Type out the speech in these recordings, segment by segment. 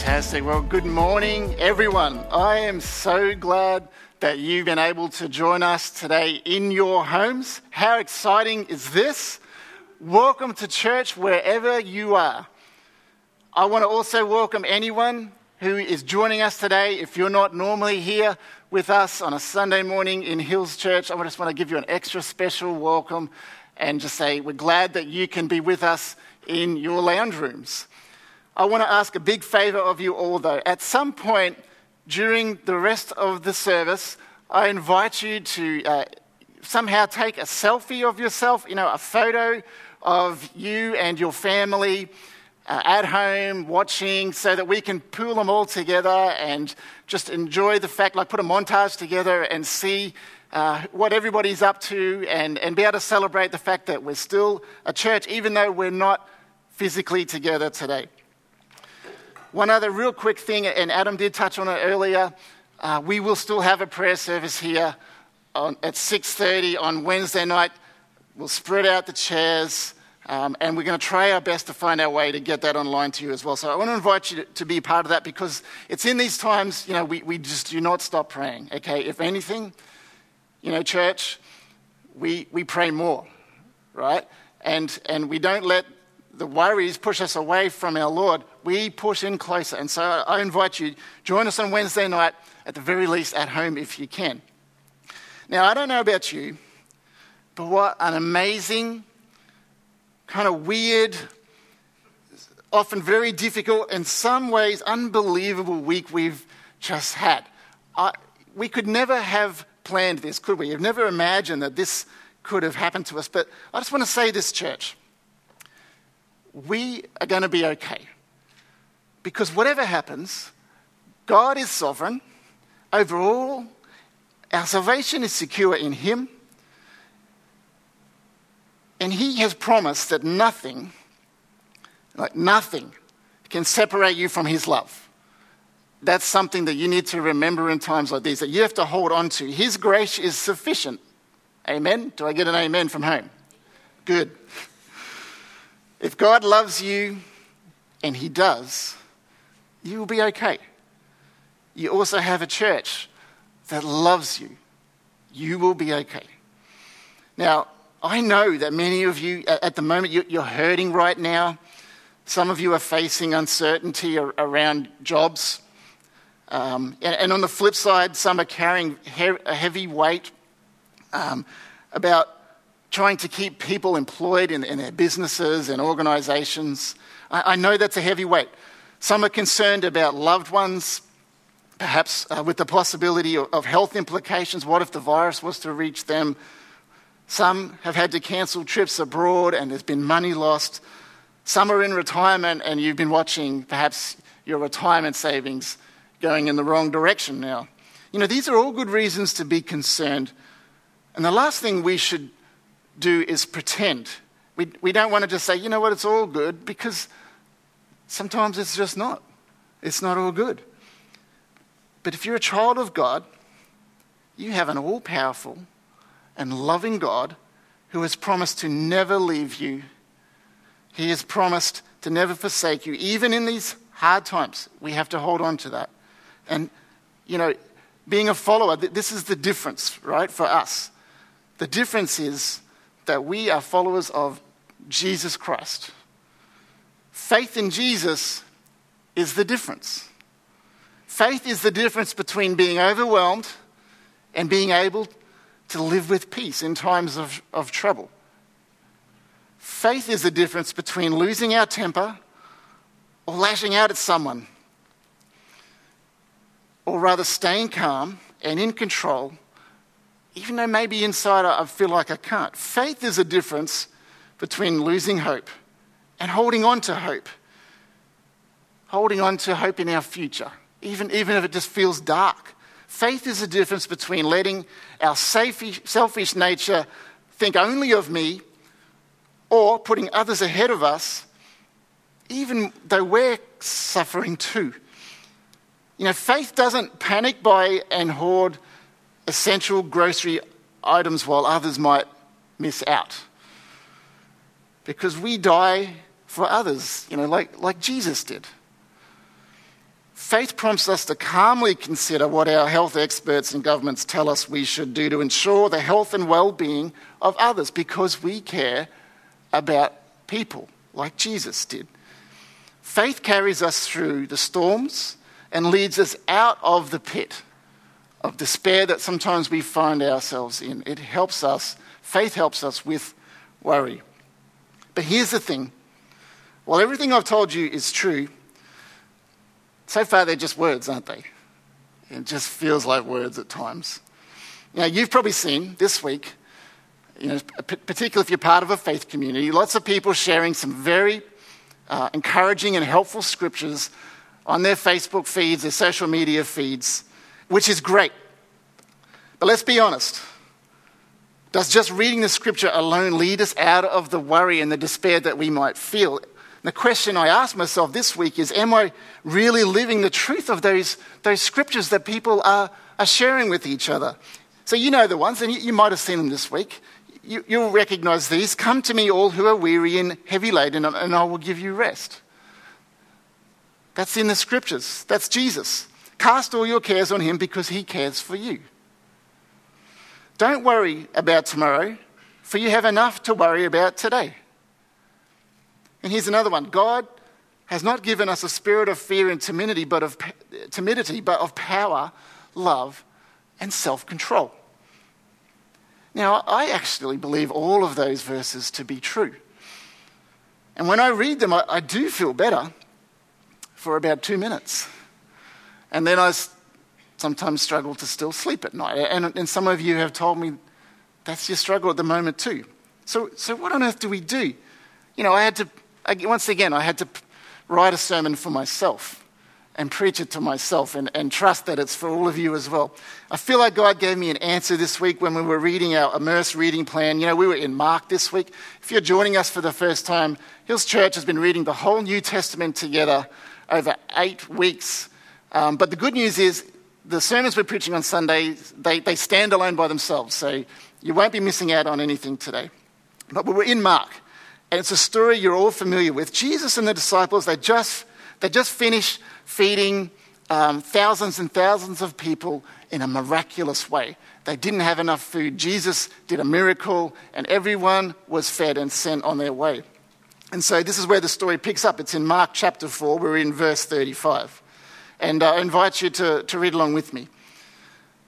Fantastic. Well, good morning, everyone. I am so glad that you've been able to join us today in your homes. How exciting is this? Welcome to church wherever you are. I want to also welcome anyone who is joining us today. If you're not normally here with us on a Sunday morning in Hills Church, I just want to give you an extra special welcome and just say we're glad that you can be with us in your lounge rooms. I want to ask a big favor of you all, though. At some point during the rest of the service, I invite you to uh, somehow take a selfie of yourself, you know, a photo of you and your family uh, at home watching so that we can pool them all together and just enjoy the fact, like put a montage together and see uh, what everybody's up to and, and be able to celebrate the fact that we're still a church, even though we're not physically together today. One other real quick thing, and Adam did touch on it earlier. Uh, we will still have a prayer service here on, at 6:30 on Wednesday night. We'll spread out the chairs, um, and we're going to try our best to find our way to get that online to you as well. So I want to invite you to, to be part of that because it's in these times, you know, we, we just do not stop praying. Okay, if anything, you know, church, we we pray more, right? And and we don't let the worries push us away from our Lord, we push in closer. And so I invite you, join us on Wednesday night, at the very least at home if you can. Now, I don't know about you, but what an amazing, kind of weird, often very difficult, in some ways unbelievable week we've just had. I, we could never have planned this, could we? You've never imagined that this could have happened to us. But I just want to say this, church we are going to be okay. Because whatever happens, God is sovereign over all. Our salvation is secure in Him. And He has promised that nothing, like nothing, can separate you from His love. That's something that you need to remember in times like these, that you have to hold on to. His grace is sufficient. Amen? Do I get an amen from home? Good. If God loves you, and He does, you will be okay. You also have a church that loves you. You will be okay. Now, I know that many of you, at the moment, you're hurting right now. Some of you are facing uncertainty around jobs. Um, and, on the flip side, some are carrying a heavy weight um, about trying to keep people employed in, their businesses and organizations. I, know that's a heavy weight. Some are concerned about loved ones, perhaps uh, with the possibility of, of health implications. What if the virus was to reach them? Some have had to cancel trips abroad and there's been money lost. Some are in retirement and you've been watching perhaps your retirement savings going in the wrong direction now. You know, these are all good reasons to be concerned. And the last thing we should do is pretend. We, we don't want to just say, you know what, it's all good, because sometimes it's just not. It's not all good. But if you're a child of God, you have an all powerful and loving God who has promised to never leave you. He has promised to never forsake you. Even in these hard times, we have to hold on to that. And, you know, being a follower, this is the difference, right, for us. The difference is that we are followers of Jesus Christ. Faith in Jesus is the difference. Faith is the difference between being overwhelmed and being able to live with peace in times of, of trouble. Faith is the difference between losing our temper or lashing out at someone, or rather staying calm and in control even though maybe inside I feel like I can't. Faith is a difference between losing hope and holding on to hope. Holding on to hope in our future, even, even if it just feels dark. Faith is the difference between letting our selfish nature think only of me or putting others ahead of us, even though we're suffering too. You know, faith doesn't panic buy and hoard essential grocery items while others might miss out. Because we die for others, you know, like, like Jesus did. faith prompts us to calmly consider what our health experts and governments tell us we should do to ensure the health and well being of others because we care about people like Jesus did. Faith carries us through the storms and leads us out of the pit of despair that sometimes we find ourselves in. It helps us, faith helps us with worry. But here's the thing while everything I've told you is true, so far they're just words, aren't they? It just feels like words at times. Now, you've probably seen this week, you know, particularly if you're part of a faith community, lots of people sharing some very uh, encouraging and helpful scriptures on their Facebook feeds, their social media feeds, which is great. But let's be honest. Does just reading the scripture alone lead us out of the worry and the despair that we might feel? The question I asked myself this week is Am I really living the truth of those, those scriptures that people are, are sharing with each other? So, you know the ones, and you, you might have seen them this week. You, you'll recognize these. Come to me, all who are weary and heavy laden, and I will give you rest. That's in the scriptures. That's Jesus. Cast all your cares on him because he cares for you. Don't worry about tomorrow, for you have enough to worry about today. And here's another one God has not given us a spirit of fear and timidity, but of timidity, but of power, love, and self-control. Now, I actually believe all of those verses to be true. And when I read them, I, I do feel better for about two minutes. And then I sometimes struggle to still sleep at night. And, and some of you have told me that's your struggle at the moment too. So, so what on earth do we do? You know, I had to once again, I had to write a sermon for myself and preach it to myself and, and trust that it's for all of you as well. I feel like God gave me an answer this week when we were reading our Immerse reading plan. You know, we were in Mark this week. If you're joining us for the first time, Hills Church has been reading the whole New Testament together over eight weeks. Um, but the good news is the sermons we're preaching on Sunday, they, they stand alone by themselves. So you won't be missing out on anything today. But we were in Mark. And it's a story you're all familiar with. Jesus and the disciples, they just, they just finished feeding um, thousands and thousands of people in a miraculous way. They didn't have enough food. Jesus did a miracle, and everyone was fed and sent on their way. And so this is where the story picks up. It's in Mark chapter 4. We're in verse 35. And I invite you to, to read along with me.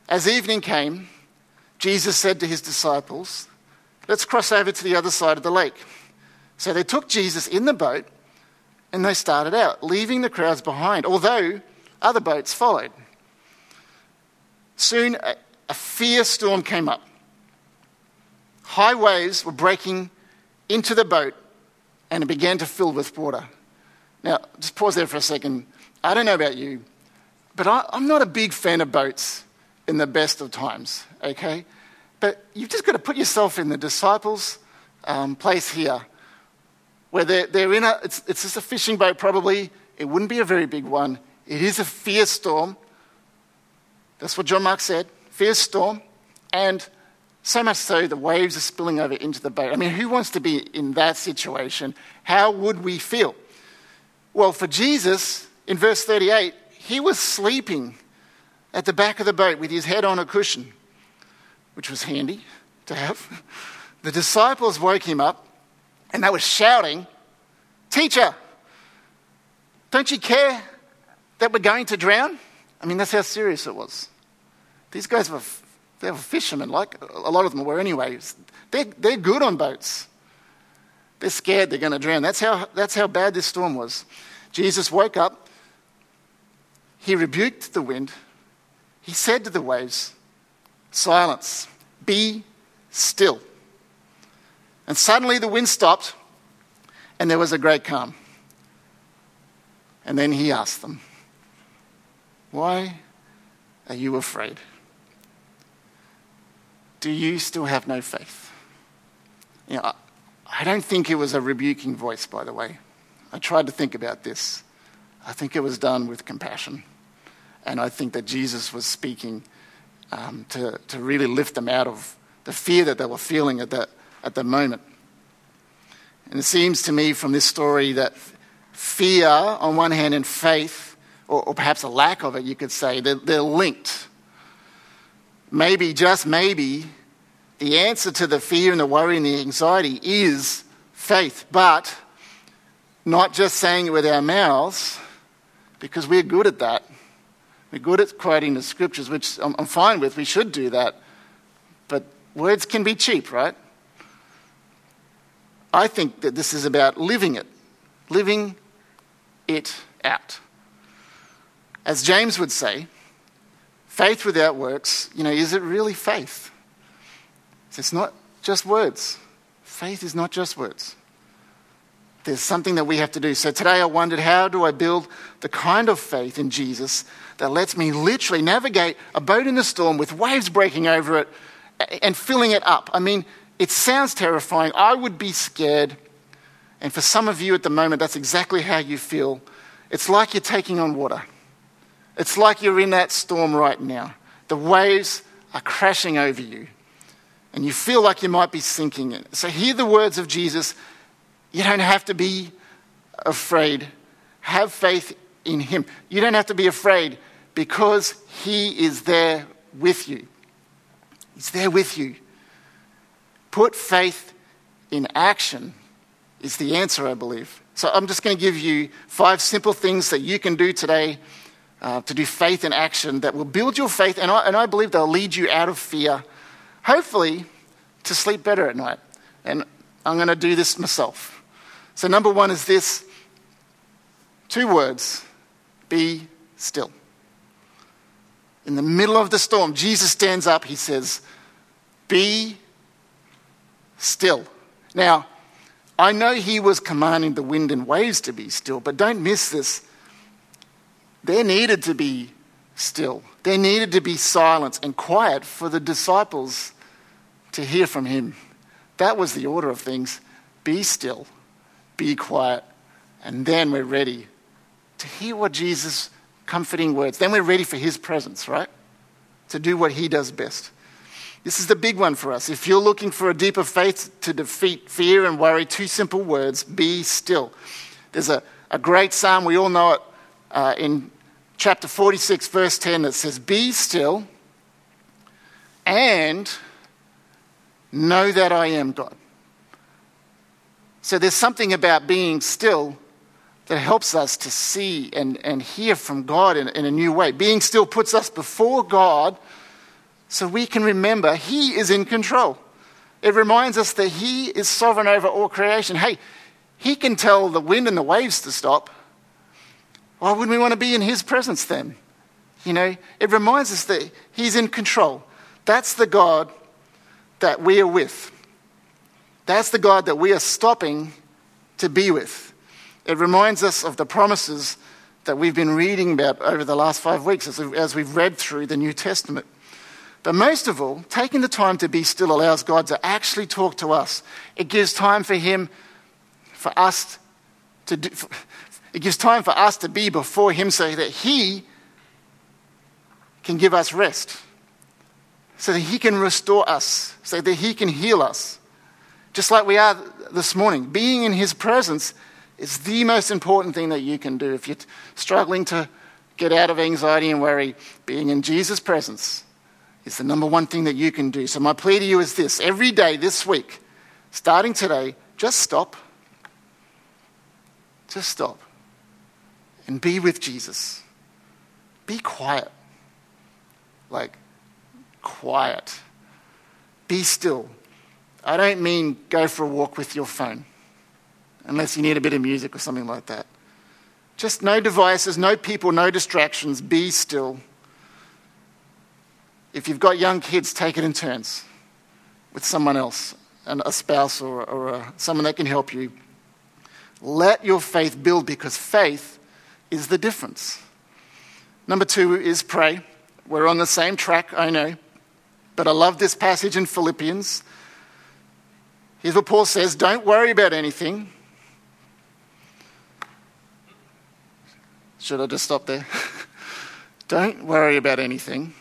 As evening came, Jesus said to his disciples, Let's cross over to the other side of the lake. So they took Jesus in the boat and they started out, leaving the crowds behind, although other boats followed. Soon a, a fierce storm came up. High waves were breaking into the boat and it began to fill with water. Now, just pause there for a second. I don't know about you, but I, am not a big fan of boats in the best of times, okay? But you've just got to put yourself in the disciples' um, place here where they're, they're in a, it's, it's just a fishing boat probably. It wouldn't be a very big one. It is a fierce storm. That's what John Mark said. Fierce storm. And so much so, the waves are spilling over into the boat. I mean, who wants to be in that situation? How would we feel? Well, for Jesus, in verse 38, he was sleeping at the back of the boat with his head on a cushion, which was handy to have. The disciples woke him up and they were shouting, Teacher, don't you care that we're going to drown? I mean, that's how serious it was. These guys were, they were fishermen, like a lot of them were anyway. They're, they're good on boats. They're scared they're going to drown. That's how, that's how bad this storm was. Jesus woke up. He rebuked the wind. He said to the waves, Silence, be still. And suddenly the wind stopped, and there was a great calm. And then he asked them, Why are you afraid? Do you still have no faith? You know, I don't think it was a rebuking voice, by the way. I tried to think about this. I think it was done with compassion. And I think that Jesus was speaking um, to, to really lift them out of the fear that they were feeling at that at the moment. And it seems to me from this story that fear on one hand and faith or, or perhaps a lack of it, you could say. They're, they're linked. Maybe, just maybe, the answer to the fear and the worry and the anxiety is faith, but not just saying it with our mouths, because we're good at that. We're good at quoting the scriptures, which I'm, I'm fine with. We should do that. But words can be cheap, right? I think that this is about living it, living it out. As James would say, faith without works, you know, is it really faith? It's not just words. Faith is not just words. There's something that we have to do. So today I wondered how do I build the kind of faith in Jesus that lets me literally navigate a boat in a storm with waves breaking over it and filling it up. I mean, it sounds terrifying. I would be scared. And for some of you at the moment, that's exactly how you feel. It's like you're taking on water. It's like you're in that storm right now. The waves are crashing over you, and you feel like you might be sinking in. So, hear the words of Jesus. You don't have to be afraid. Have faith in Him. You don't have to be afraid because He is there with you. He's there with you. Put faith in action is the answer, I believe. So, I'm just going to give you five simple things that you can do today uh, to do faith in action that will build your faith, and I, and I believe they'll lead you out of fear, hopefully, to sleep better at night. And I'm going to do this myself. So, number one is this two words be still. In the middle of the storm, Jesus stands up, he says, Be still. Now, I know he was commanding the wind and waves to be still, but don't miss this there needed to be still. There needed to be silence and quiet for the disciples to hear from him. That was the order of things. Be still, be quiet, and then we're ready to hear what Jesus' comforting words. Then we're ready for his presence, right? To do what he does best. This is the big one for us. If you're looking for a deeper faith to defeat fear and worry, two simple words be still. There's a, a great psalm, we all know it, uh, in chapter 46, verse 10, that says, Be still and know that I am God. So there's something about being still that helps us to see and, and hear from God in, in a new way. Being still puts us before God so we can remember He is in control. It reminds us that He is sovereign over all creation. Hey, He can tell the wind and the waves to stop. Why wouldn't we want to be in His presence then? You know, it reminds us that He's in control. That's the God that we are with. That's the God that we are stopping to be with. It reminds us of the promises that we've been reading about over the last five weeks as we've read through the New Testament. But most of all, taking the time to be still allows God to actually talk to us. It gives time for Him, for us to do, it gives time for us to be before Him so that He can give us rest, so that He can restore us, so that He can heal us. Just like we are this morning. Being in His presence is the most important thing that you can do. If you're struggling to get out of anxiety and worry, being in Jesus' presence is the number one thing that you can do. So, my plea to you is this every day this week, starting today, just stop. Just stop and be with Jesus. Be quiet. Like, quiet. Be still. I don't mean go for a walk with your phone, unless you need a bit of music or something like that. Just no devices, no people, no distractions. Be still. If you've got young kids, take it in turns with someone else, and a spouse or, or a, someone that can help you. Let your faith build because faith is the difference. Number two is pray. We're on the same track, I know. But I love this passage in Philippians. Here's what Paul says Don't worry about anything. Should I just stop there? Don't worry about anything.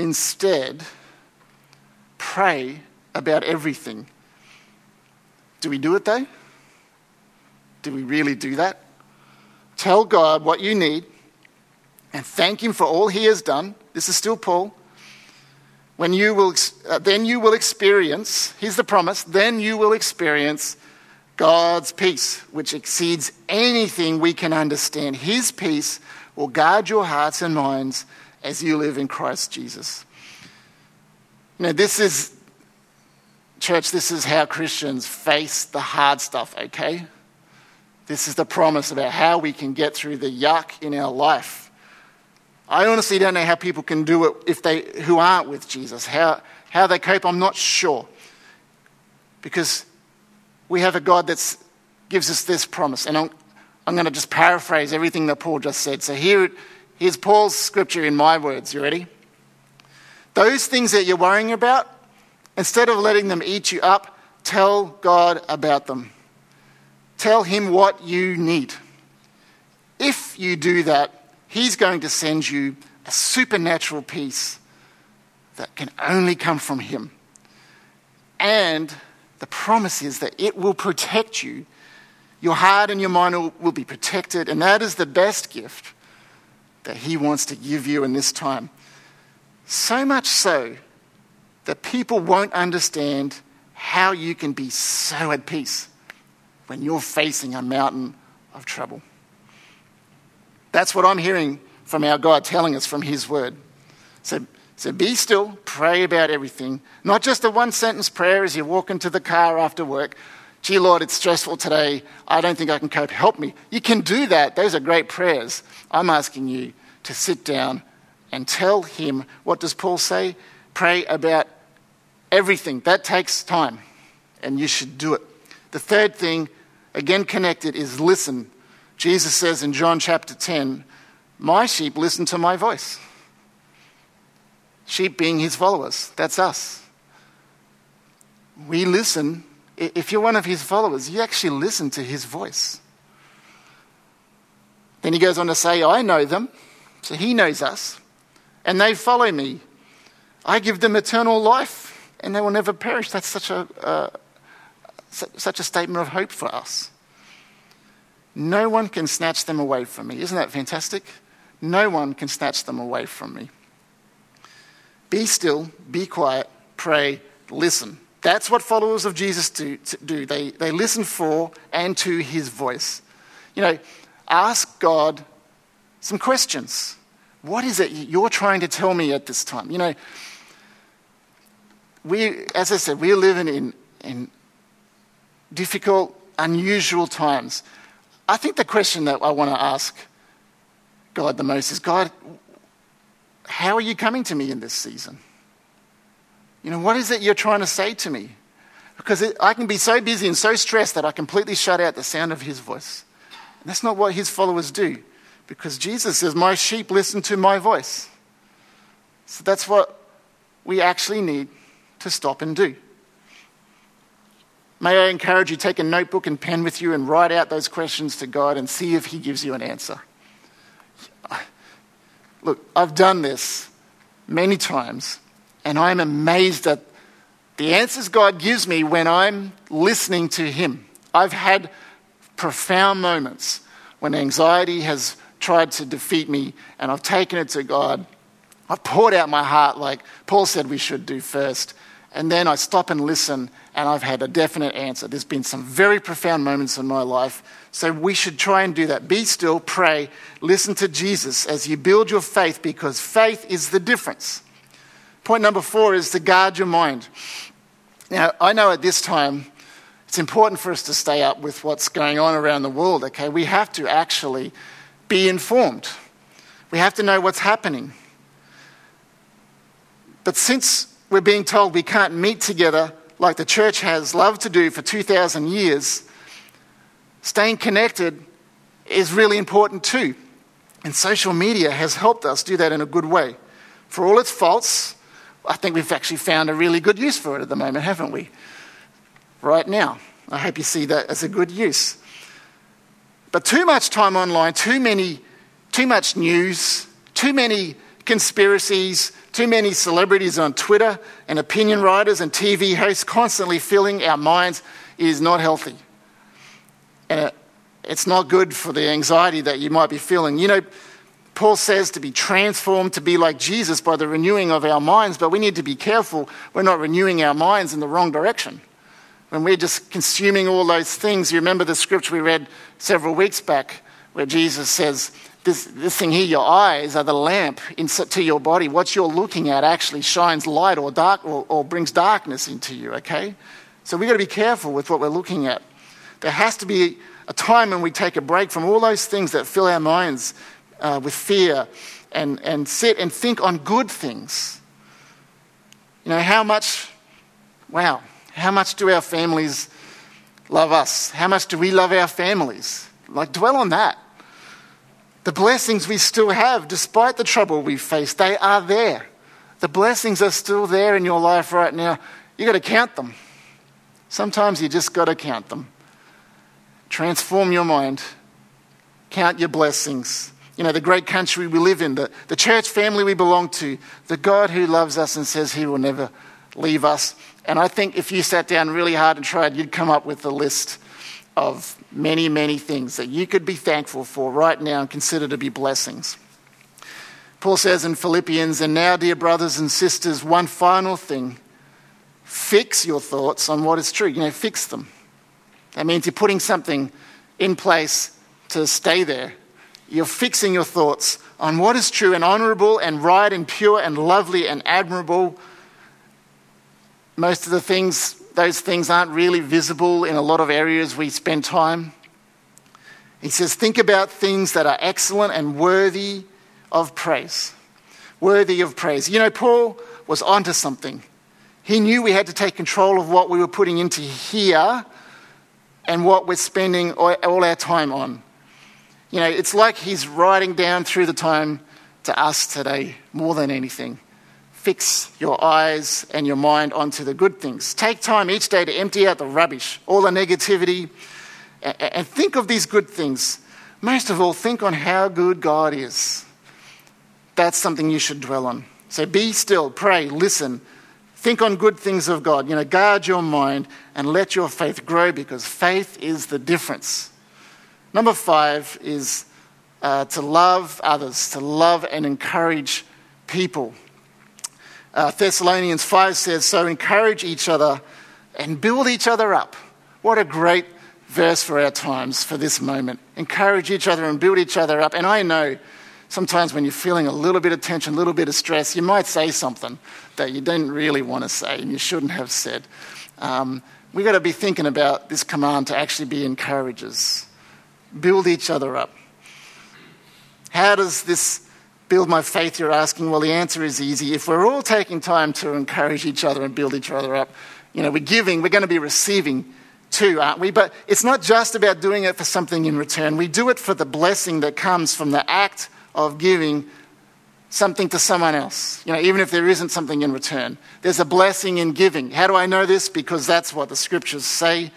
Instead, pray about everything. Do we do it though? Do we really do that? Tell God what you need and thank Him for all He has done. This is still Paul. When you will, uh, then you will experience, here's the promise, then you will experience God's peace, which exceeds anything we can understand. His peace will guard your hearts and minds as you live in Christ Jesus. Now, this is, church, this is how Christians face the hard stuff, okay? This is the promise about how we can get through the yuck in our life. I honestly don't know how people can do it if they, who aren't with Jesus. How, how they cope, I'm not sure. Because we have a God that gives us this promise. And I'm, I'm going to just paraphrase everything that Paul just said. So here, here's Paul's scripture in my words. You ready? Those things that you're worrying about, instead of letting them eat you up, tell God about them. Tell Him what you need. If you do that, He's going to send you a supernatural peace that can only come from Him. And the promise is that it will protect you. Your heart and your mind will, be protected, and that is the best gift that He wants to give you in this time. So much so that people won't understand how you can be so at peace when you're facing a mountain of trouble. That's what I'm hearing from our God telling us from His Word. So, so be still, pray about everything. Not just a one sentence prayer as you walk into the car after work. Gee, Lord, it's stressful today. I don't think I can cope. Help me. You can do that. Those are great prayers. I'm asking you to sit down and tell him, what does Paul say? Pray about everything. That takes time, and you should do it. The third thing, again connected, is listen. Jesus says in John chapter 10, My sheep listen to my voice. Sheep being his followers. That's us. We listen. If you're one of his followers, you actually listen to his voice. Then he goes on to say, I know them. So he knows us and they follow me. I give them eternal life, and they will never perish. That's such a, uh, such a statement of hope for us. No one can snatch them away from me. Isn't that fantastic? No one can snatch them away from me. Be still, be quiet, pray, listen. That's what followers of Jesus do. do. They, they listen for and to his voice. You know, ask God some questions. What is it you're trying to tell me at this time? You know, we, as I said, we're living in, in difficult, unusual times. I think the question that I want to ask God the most is God, how are you coming to me in this season? You know, what is it you're trying to say to me? Because it, I can be so busy and so stressed that I completely shut out the sound of his voice. And that's not what his followers do. Because Jesus says, My sheep listen to my voice. So that's what we actually need to stop and do. May I encourage you, to take a notebook and pen with you and write out those questions to God and see if He gives you an answer. Look, I've done this many times, and I'm amazed at the answers God gives me when I'm listening to Him. I've had profound moments when anxiety has tried to defeat me, and I've taken it to God. I've poured out my heart like Paul said we should do first. And then I stop and listen, and I've had a definite answer. There's been some very profound moments in my life. So we should try and do that. Be still, pray, listen to Jesus as you build your faith, because faith is the difference. Point number four is to guard your mind. Now, I know at this time, it's important for us to stay up with what's going on around the world, okay? We have to actually be informed. We have to know what's happening. But since we're being told we can't meet together like the church has loved to do for 2,000 years, staying connected is really important too. And social media has helped us do that in a good way. For all its faults, I think we've actually found a really good use for it at the moment, haven't we? Right now. I hope you see that as a good use. But too much time online, too many, too much news, too many conspiracies, too many celebrities on Twitter and opinion writers and TV hosts constantly filling our minds is not healthy. And it's not good for the anxiety that you might be feeling. You know, Paul says to be transformed to be like Jesus by the renewing of our minds, but we need to be careful we're not renewing our minds in the wrong direction. When we're just consuming all those things, you remember the scripture we read several weeks back where Jesus says, this, this thing here, your eyes are the lamp to your body. What you're looking at actually shines light or dark or, or brings darkness into you, okay? So we've got to be careful with what we're looking at. There has to be a time when we take a break from all those things that fill our minds uh, with fear and, and sit and think on good things. You know, how much, wow, how much do our families love us? How much do we love our families? Like, dwell on that. The blessings we still have, despite the trouble we face, they are there. The blessings are still there in your life right now. You've got to count them. Sometimes you just got to count them. Transform your mind. Count your blessings. You know, the great country we live in, the, the church family we belong to, the God who loves us and says he will never leave us. And I think if you sat down really hard and tried, you'd come up with a list of many, many things that you could be thankful for right now and consider to be blessings. Paul says in Philippians, and now, dear brothers and sisters, one final thing fix your thoughts on what is true. You know, fix them. That means you're putting something in place to stay there. You're fixing your thoughts on what is true and honorable and right and pure and lovely and admirable. Most of the things, those things aren't really visible in a lot of areas we spend time. He says, think about things that are excellent and worthy of praise. Worthy of praise. You know, Paul was onto something. He knew we had to take control of what we were putting into here and what we're spending all our time on. You know, it's like he's writing down through the time to us today more than anything. Fix your eyes and your mind onto the good things. Take time each day to empty out the rubbish, all the negativity, and think of these good things. Most of all, think on how good God is. That's something you should dwell on. So be still, pray, listen, Think on good things of God. You know, guard your mind and let your faith grow because faith is the difference. Number five is uh, to love others, to love and encourage people. Uh, Thessalonians 5 says, So encourage each other and build each other up. What a great verse for our times, for this moment. Encourage each other and build each other up. And I know sometimes when you're feeling a little bit of tension, a little bit of stress, you might say something that you didn't really want to say and you shouldn't have said. Um, we've got to be thinking about this command to actually be encouragers, build each other up. How does this build my faith, you're asking? Well, the answer is easy. If we're all taking time to encourage each other and build each other up, you know, we're giving, we're going to be receiving too, aren't we? But it's not just about doing it for something in return. We do it for the blessing that comes from the act of giving something to someone else, you know, even if there isn't something in return. There's a blessing in giving. How do I know this? Because that's what the scriptures say.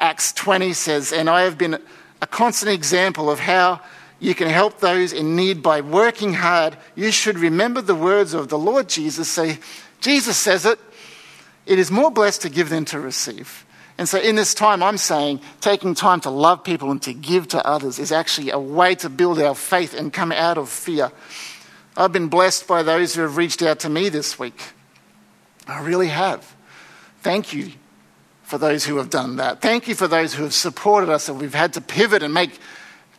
Acts 20 says, And I have been a constant example of how you can help those in need by working hard. You should remember the words of the Lord Jesus. Say, Jesus says it. It is more blessed to give than to receive. And so, in this time, I'm saying taking time to love people and to give to others is actually a way to build our faith and come out of fear. I've been blessed by those who have reached out to me this week. I really have. Thank you for those who have done that. Thank you for those who have supported us and we've had to pivot and make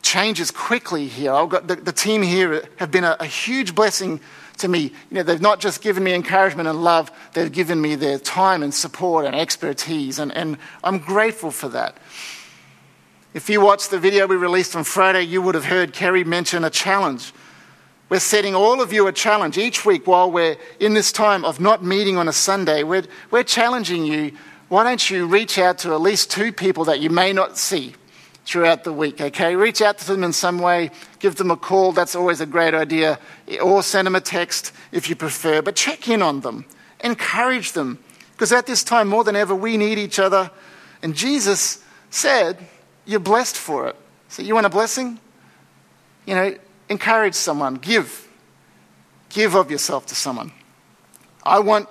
changes quickly here. I've got the, the team here have been a, a huge blessing to me. You know, they've not just given me encouragement and love, they've given me their time and support and expertise, and, and I'm grateful for that. If you watched the video we released on Friday, you would have heard Kerry mention a challenge. We're setting all of you a challenge each week while we're in this time of not meeting on a Sunday. We're, we're challenging you. Why don't you reach out to at least two people that you may not see? Throughout the week, okay? Reach out to them in some way, give them a call, that's always a great idea, or send them a text if you prefer, but check in on them, encourage them, because at this time, more than ever, we need each other. And Jesus said, You're blessed for it. So, you want a blessing? You know, encourage someone, give. Give of yourself to someone. I want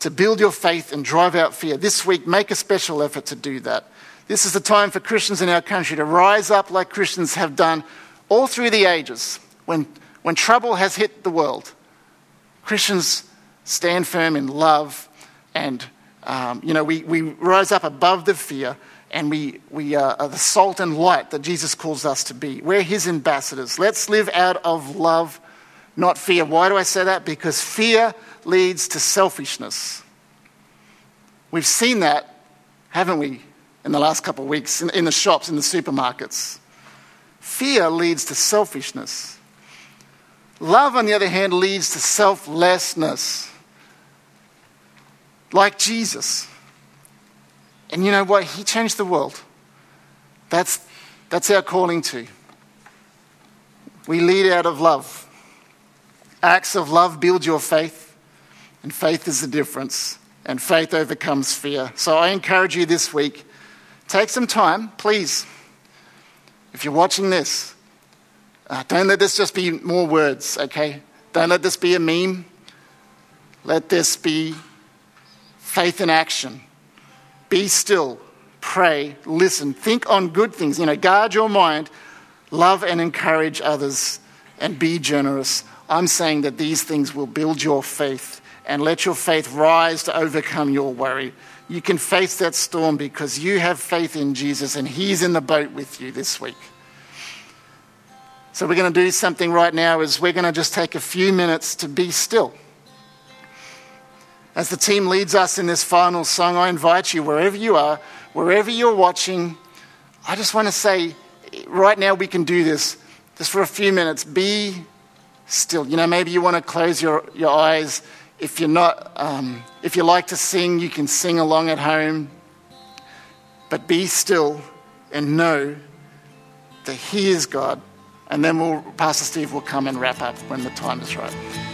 to build your faith and drive out fear. This week, make a special effort to do that This is the time for Christians in our country to rise up like Christians have done all through the ages. When, when trouble has hit the world, Christians stand firm in love and, um, you know, we, we rise up above the fear and we, we uh, are the salt and light that Jesus calls us to be. We're his ambassadors. Let's live out of love, not fear. Why do I say that? Because fear leads to selfishness. We've seen that, haven't we, in the last couple of weeks in, in the shops, in the supermarkets. Fear leads to selfishness. Love, on the other hand, leads to selflessness. Like Jesus. And you know what? He changed the world. That's, that's our calling too. We lead out of love. Acts of love build your faith, and faith is the difference, and faith overcomes fear. So I encourage you this week take some time, please. If you're watching this, uh, don't let this just be more words, okay? Don't let this be a meme. Let this be faith in action. Be still, pray, listen, think on good things. You know, guard your mind, love and encourage others, and be generous. I'm saying that these things will build your faith and let your faith rise to overcome your worry. You can face that storm because you have faith in Jesus and He's in the boat with you this week. So, we're going to do something right now is we're going to just take a few minutes to be still. As the team leads us in this final song, I invite you, wherever you are, wherever you're watching, I just want to say, right now we can do this just for a few minutes. Be still. You know, maybe you want to close your, your eyes. If you're not, um, if you like to sing, you can sing along at home. But be still and know that He is God. And then we'll, Pastor Steve will come and wrap up when the time is right.